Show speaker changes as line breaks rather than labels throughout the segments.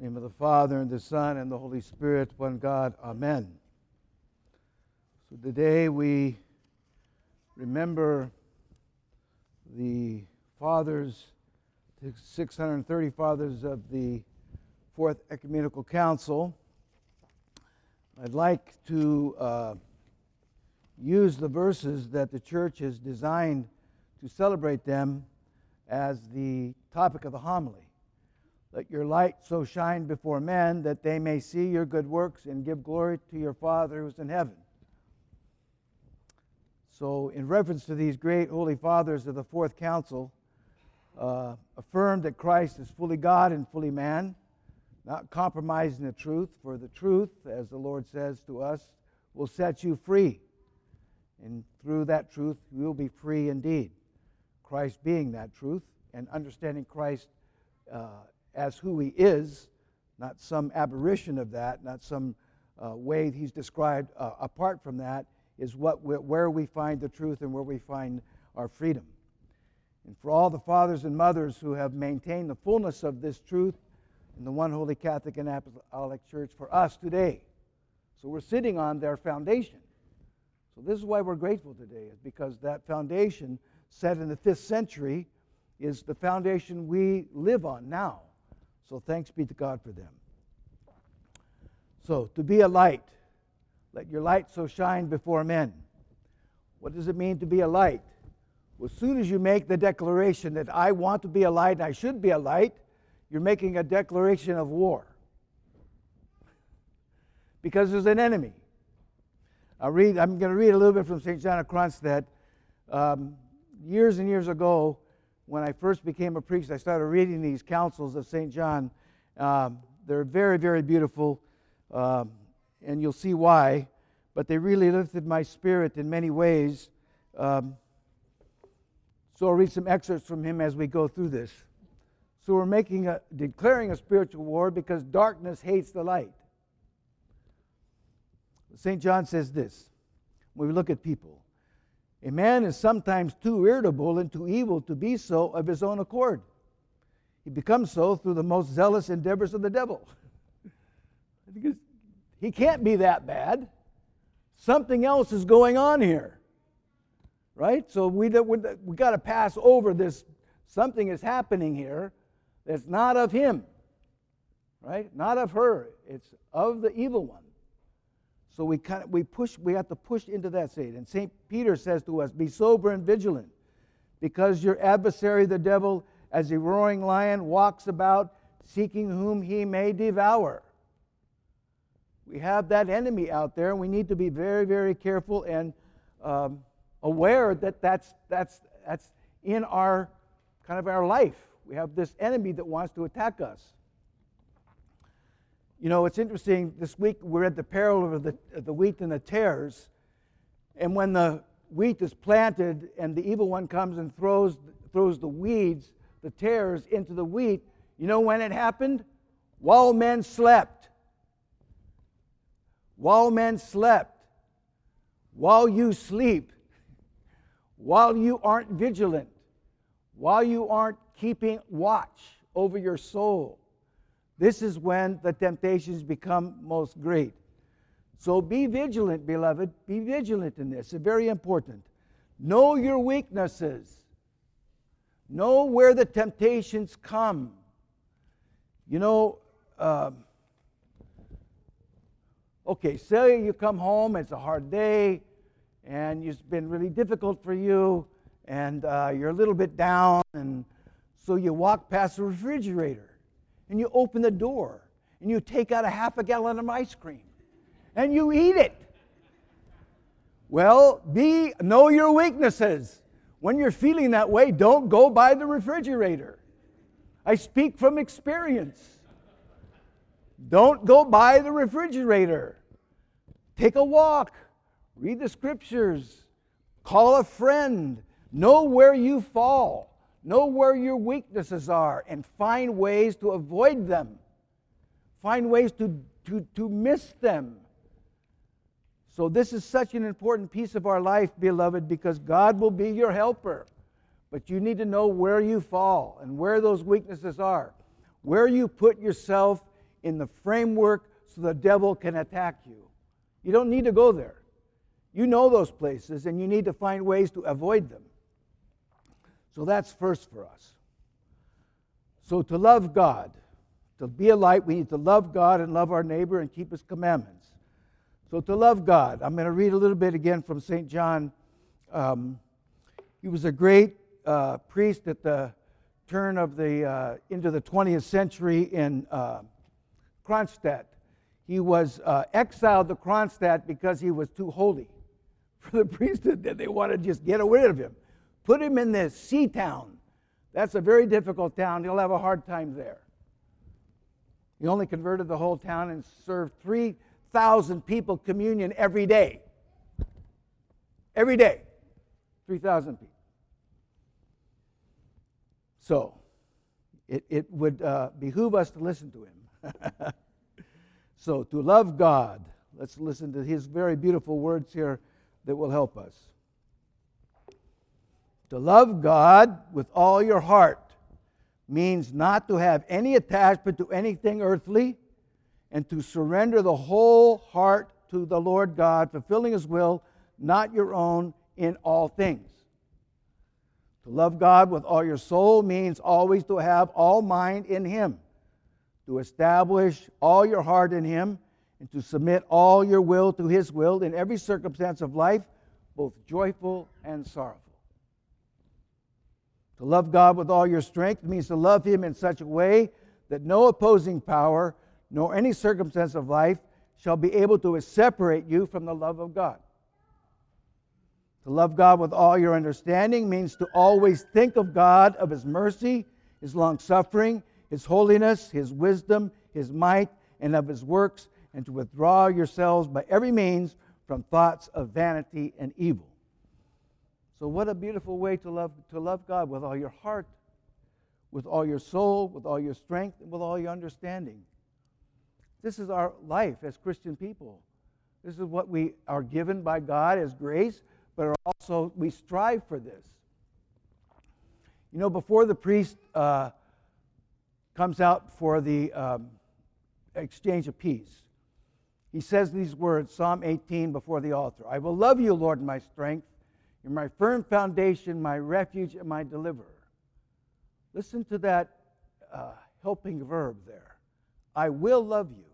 Name of the Father, and the Son, and the Holy Spirit, one God. Amen. So today we remember the fathers, the 630 fathers of the Fourth Ecumenical Council. I'd like to uh, use the verses that the church has designed to celebrate them as the topic of the homily. Let your light so shine before men that they may see your good works and give glory to your Father who's in heaven. So, in reference to these great holy fathers of the Fourth Council, uh, affirmed that Christ is fully God and fully man, not compromising the truth, for the truth, as the Lord says to us, will set you free. And through that truth, you will be free indeed. Christ being that truth, and understanding Christ uh, as who he is, not some aberration of that, not some uh, way he's described uh, apart from that, is what where we find the truth and where we find our freedom. And for all the fathers and mothers who have maintained the fullness of this truth in the one holy Catholic and Apostolic Church for us today. So we're sitting on their foundation. So this is why we're grateful today, is because that foundation set in the fifth century is the foundation we live on now. So thanks be to God for them. So, to be a light, let your light so shine before men. What does it mean to be a light? Well, as soon as you make the declaration that I want to be a light and I should be a light, you're making a declaration of war. Because there's an enemy. i read, I'm going to read a little bit from St. John of Kronstadt. Um, years and years ago, when I first became a priest, I started reading these counsels of St. John. Um, they're very, very beautiful, um, and you'll see why. But they really lifted my spirit in many ways. Um, so I'll read some excerpts from him as we go through this. So we're making a declaring a spiritual war because darkness hates the light. St. John says this when we look at people. A man is sometimes too irritable and too evil to be so of his own accord. He becomes so through the most zealous endeavors of the devil. because he can't be that bad. Something else is going on here. Right? So we, we, got to pass over this. Something is happening here that's not of him. Right? Not of her. It's of the evil one. So we kind of we push we have to push into that state. And St. Peter says to us, be sober and vigilant, because your adversary the devil, as a roaring lion, walks about seeking whom he may devour. We have that enemy out there, and we need to be very, very careful and um, aware that that's, that's, that's in our kind of our life. We have this enemy that wants to attack us. You know, it's interesting. This week we're at the peril of the, the wheat and the tares. And when the wheat is planted and the evil one comes and throws, throws the weeds, the tares, into the wheat, you know when it happened? While men slept. While men slept. While you sleep. While you aren't vigilant. While you aren't keeping watch over your soul this is when the temptations become most great. So be vigilant, beloved. Be vigilant in this. It's very important. Know your weaknesses. Know where the temptations come. You know, um, okay, say you come home, it's a hard day, and it's been really difficult for you, and uh, you're a little bit down, and so you walk past the refrigerator and you open the door and you take out a half a gallon of ice cream and you eat it. Well, be know your weaknesses. When you're feeling that way, don't go by the refrigerator. I speak from experience. Don't go by the refrigerator. Take a walk. Read the scriptures. Call a friend. Know where you fall. Know where your weaknesses are and find ways to avoid them. Find ways to, to, to miss them. So, this is such an important piece of our life, beloved, because God will be your helper. But you need to know where you fall and where those weaknesses are, where you put yourself in the framework so the devil can attack you. You don't need to go there. You know those places, and you need to find ways to avoid them. So that's first for us. So to love God, to be a light, we need to love God and love our neighbor and keep his commandments. So to love God, I'm going to read a little bit again from St. John. Um, he was a great uh, priest at the turn of the uh, into the 20th century in uh, Kronstadt. He was uh, exiled to Kronstadt because he was too holy for the priesthood. That they wanted to just get rid of him, put him in this sea town. That's a very difficult town. He'll have a hard time there. He only converted the whole town and served 3,000 people communion every day. Every day. 3,000 people. So, it, it would uh, behoove us to listen to him. so, to love God, let's listen to his very beautiful words here that will help us. To love God with all your heart means not to have any attachment to anything earthly and to surrender the whole heart to the Lord God, fulfilling his will, not your own, in all things. To love God with all your soul means always to have all mind in Him, to establish all your heart in Him, and to submit all your will to His will in every circumstance of life, both joyful and sorrowful. To love God with all your strength means to love Him in such a way that no opposing power, nor any circumstance of life, shall be able to separate you from the love of God. To love God with all your understanding means to always think of God, of His mercy, His long suffering, His holiness, His wisdom, His might, and of His works, and to withdraw yourselves by every means from thoughts of vanity and evil. So, what a beautiful way to love, to love God with all your heart, with all your soul, with all your strength, and with all your understanding. This is our life as Christian people. This is what we are given by God as grace but also we strive for this. You know, before the priest uh, comes out for the um, exchange of peace, he says these words, Psalm 18, before the altar I will love you, Lord, my strength. You're my firm foundation, my refuge, and my deliverer. Listen to that uh, helping verb there. I will love you.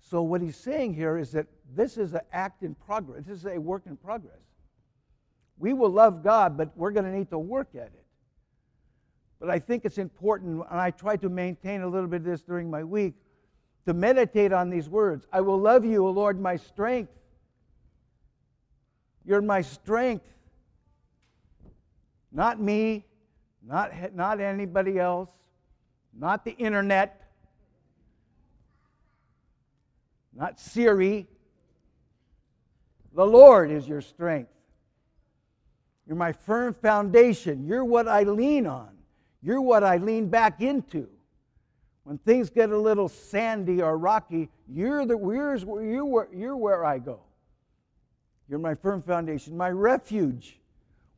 So, what he's saying here is that this is an act in progress, this is a work in progress. We will love God, but we're going to need to work at it. But I think it's important, and I try to maintain a little bit of this during my week, to meditate on these words. I will love you, O Lord, my strength. You're my strength. Not me, not, not anybody else, not the internet, not Siri. The Lord is your strength. You're my firm foundation. You're what I lean on. You're what I lean back into. When things get a little sandy or rocky, you're, the, you're, you're, you're where I go. You're my firm foundation, my refuge.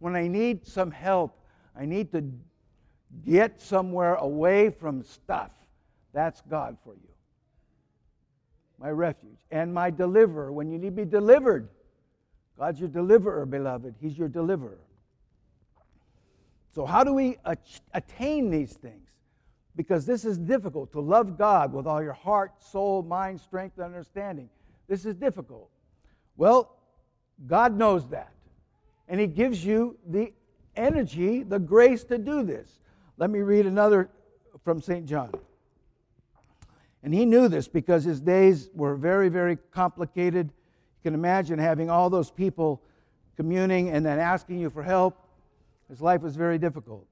When I need some help, I need to get somewhere away from stuff. That's God for you. My refuge and my deliverer. When you need to be delivered, God's your deliverer, beloved. He's your deliverer. So, how do we attain these things? Because this is difficult to love God with all your heart, soul, mind, strength, and understanding. This is difficult. Well, God knows that. And He gives you the energy, the grace to do this. Let me read another from St. John. And he knew this because his days were very, very complicated you can imagine having all those people communing and then asking you for help. His life was very difficult.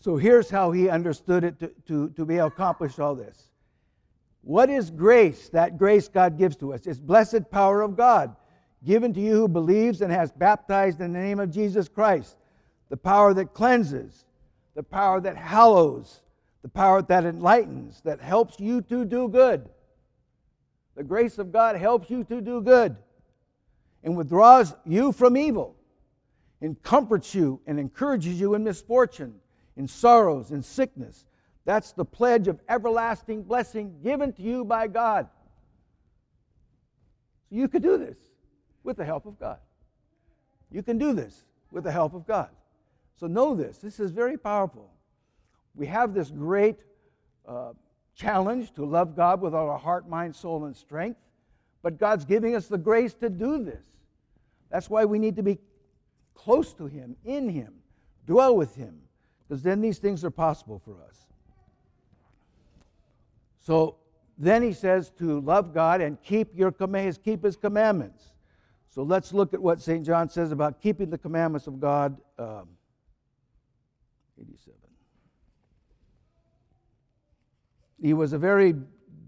So here's how he understood it to, to, to be able to accomplish all this. What is grace? That grace God gives to us. It's blessed power of God given to you who believes and has baptized in the name of Jesus Christ. The power that cleanses, the power that hallows, the power that enlightens, that helps you to do good. The grace of God helps you to do good and withdraws you from evil and comforts you and encourages you in misfortune, in sorrows, in sickness, That's the pledge of everlasting blessing given to you by God. You could do this with the help of God. You can do this with the help of God. So know this. This is very powerful. We have this great uh, challenge to love God with all our heart, mind, soul, and strength, but God's giving us the grace to do this. That's why we need to be close to Him, in Him, dwell with Him, because then these things are possible for us. So then he says to love God and keep your commands, keep his commandments. So let's look at what St. John says about keeping the commandments of God. Um, 87. He was a very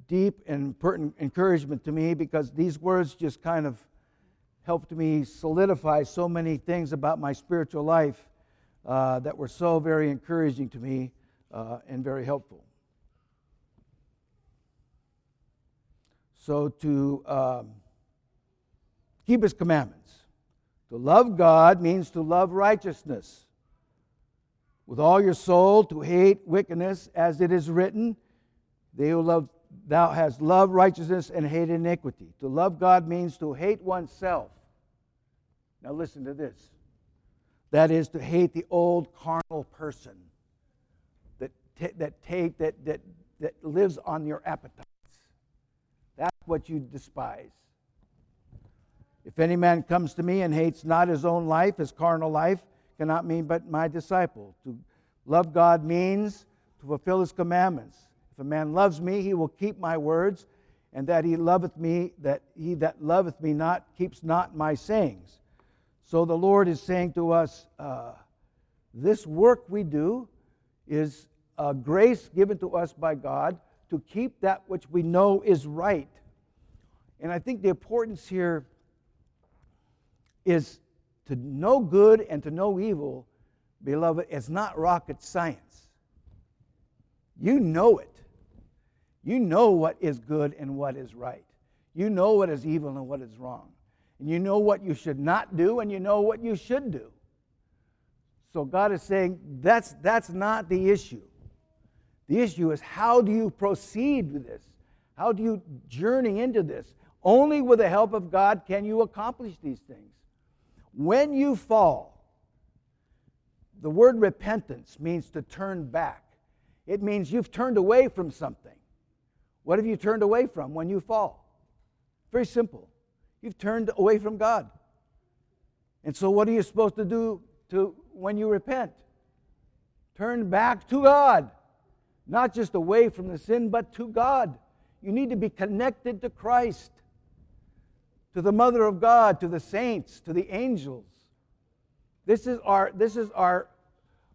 deep and important encouragement to me because these words just kind of helped me solidify so many things about my spiritual life uh, that were so very encouraging to me uh, and very helpful. So, to um, keep his commandments. To love God means to love righteousness. With all your soul, to hate wickedness, as it is written, they who love, thou hast loved righteousness and hate iniquity. To love God means to hate oneself. Now, listen to this. That is to hate the old carnal person that, that, take, that, that, that lives on your appetites. That's what you despise. If any man comes to me and hates not his own life, his carnal life, cannot mean but my disciple. To love God means to fulfill his commandments. If a man loves me, he will keep my words, and that he loveth me, that he that loveth me not keeps not my sayings. So the Lord is saying to us, uh, this work we do is a grace given to us by God to keep that which we know is right. And I think the importance here is to know good and to know evil, beloved, it's not rocket science. You know it. You know what is good and what is right. You know what is evil and what is wrong. And you know what you should not do and you know what you should do. So God is saying that's, that's not the issue. The issue is how do you proceed with this? How do you journey into this? Only with the help of God can you accomplish these things. When you fall, the word repentance means to turn back. It means you've turned away from something. What have you turned away from when you fall? Very simple. You've turned away from God. And so what are you supposed to do to when you repent? Turn back to God. Not just away from the sin, but to God. You need to be connected to Christ to the Mother of God, to the saints, to the angels. This is our, this is our,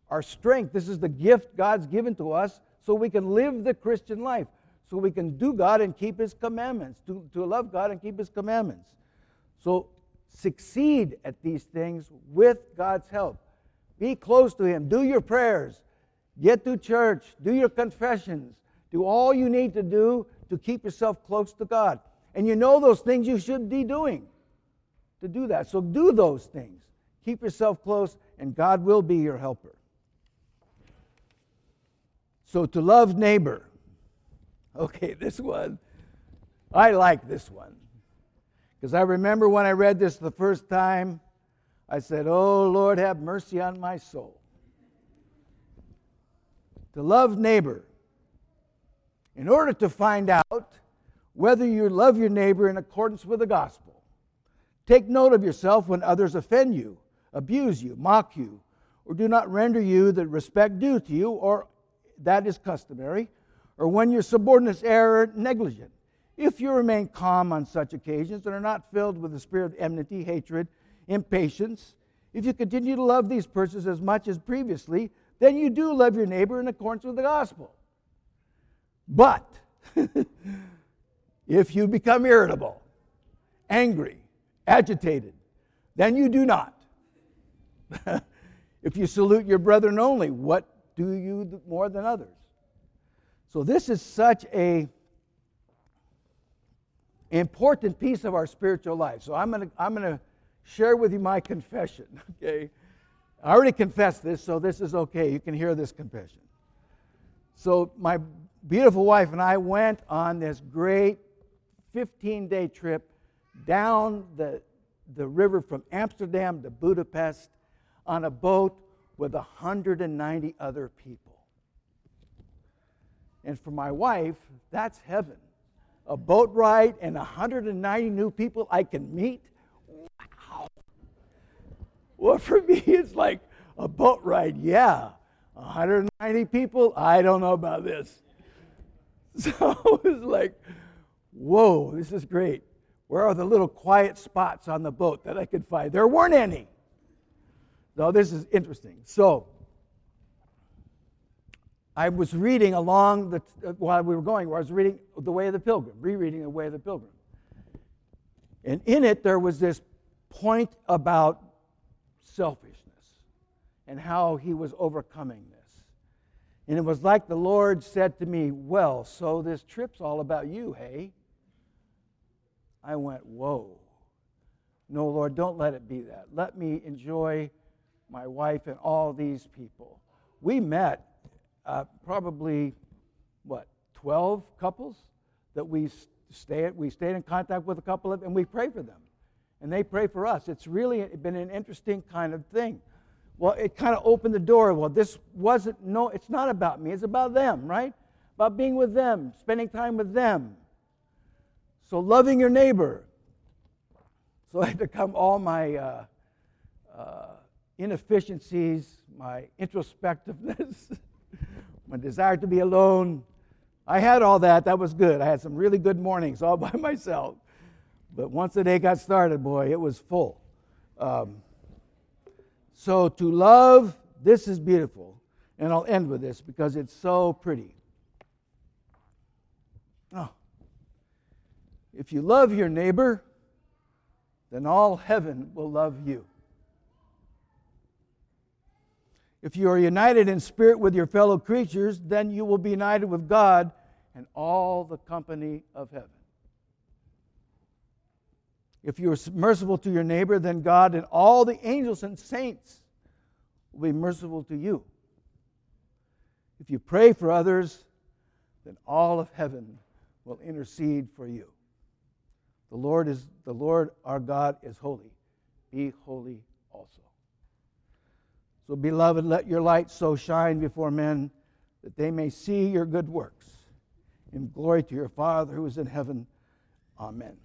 our strength. This is the gift God's given to us so we can live the Christian life, so we can do God and keep His commandments, to, to love God and keep His commandments. So succeed at these things with God's help. Be close to Him. Do your prayers. Get to church. Do your confessions. Do all you need to do to keep yourself close to God. And you know those things you should be doing to do that. So do those things. Keep yourself close, and God will be your helper. So to love neighbor. Okay, this one. I like this one. Because I remember when I read this the first time, I said, Oh Lord, have mercy on my soul. To love neighbor. In order to find out whether you love your neighbor in accordance with the gospel. Take note of yourself when others offend you, abuse you, mock you, or do not render you the respect due to you, or that is customary, or when your subordinates err negligent. If you remain calm on such occasions and are not filled with the spirit of enmity, hatred, impatience, if you continue to love these persons as much as previously, then you do love your neighbor in accordance with the gospel. But If you become irritable, angry, agitated, then you do not. if you salute your brethren only, what do you more than others? So this is such a important piece of our spiritual life. So I'm going to I'm going to share with you my confession, okay? I already confessed this, so this is okay. You can hear this confession. So my beautiful wife and I went on this great 15 day trip down the, the river from Amsterdam to Budapest on a boat with 190 other people. And for my wife, that's heaven. A boat ride and 190 new people I can meet. Wow. Well, for me, it's like a boat ride, yeah. 190 people, I don't know about this. So it was like, whoa, this is great. Where are the little quiet spots on the boat that I could find? There weren't any. So this is interesting. So I was reading along the, uh, while we were going, I was reading The Way of the Pilgrim, rereading The Way of the Pilgrim. And in it, there was this point about selfishness and how he was overcoming this. And it was like the Lord said to me, Well, so this trip's all about you, hey? I went, Whoa. No, Lord, don't let it be that. Let me enjoy my wife and all these people. We met uh, probably, what, 12 couples that we stay, we stayed in contact with a couple of, and we pray for them. And they pray for us. It's really been an interesting kind of thing. Well, it kind of opened the door. Well, this wasn't, no, it's not about me, it's about them, right? About being with them, spending time with them. So, loving your neighbor. So, I had to come all my uh, uh, inefficiencies, my introspectiveness, my desire to be alone. I had all that. That was good. I had some really good mornings all by myself. But once the day got started, boy, it was full. Um, so, to love, this is beautiful. And I'll end with this because it's so pretty. Oh. If you love your neighbor, then all heaven will love you. If you are united in spirit with your fellow creatures, then you will be united with God and all the company of heaven. If you are merciful to your neighbor, then God and all the angels and saints will be merciful to you. If you pray for others, then all of heaven will intercede for you. The Lord is the Lord our God is holy. Be holy also. So beloved, let your light so shine before men that they may see your good works. In glory to your Father who is in heaven. Amen.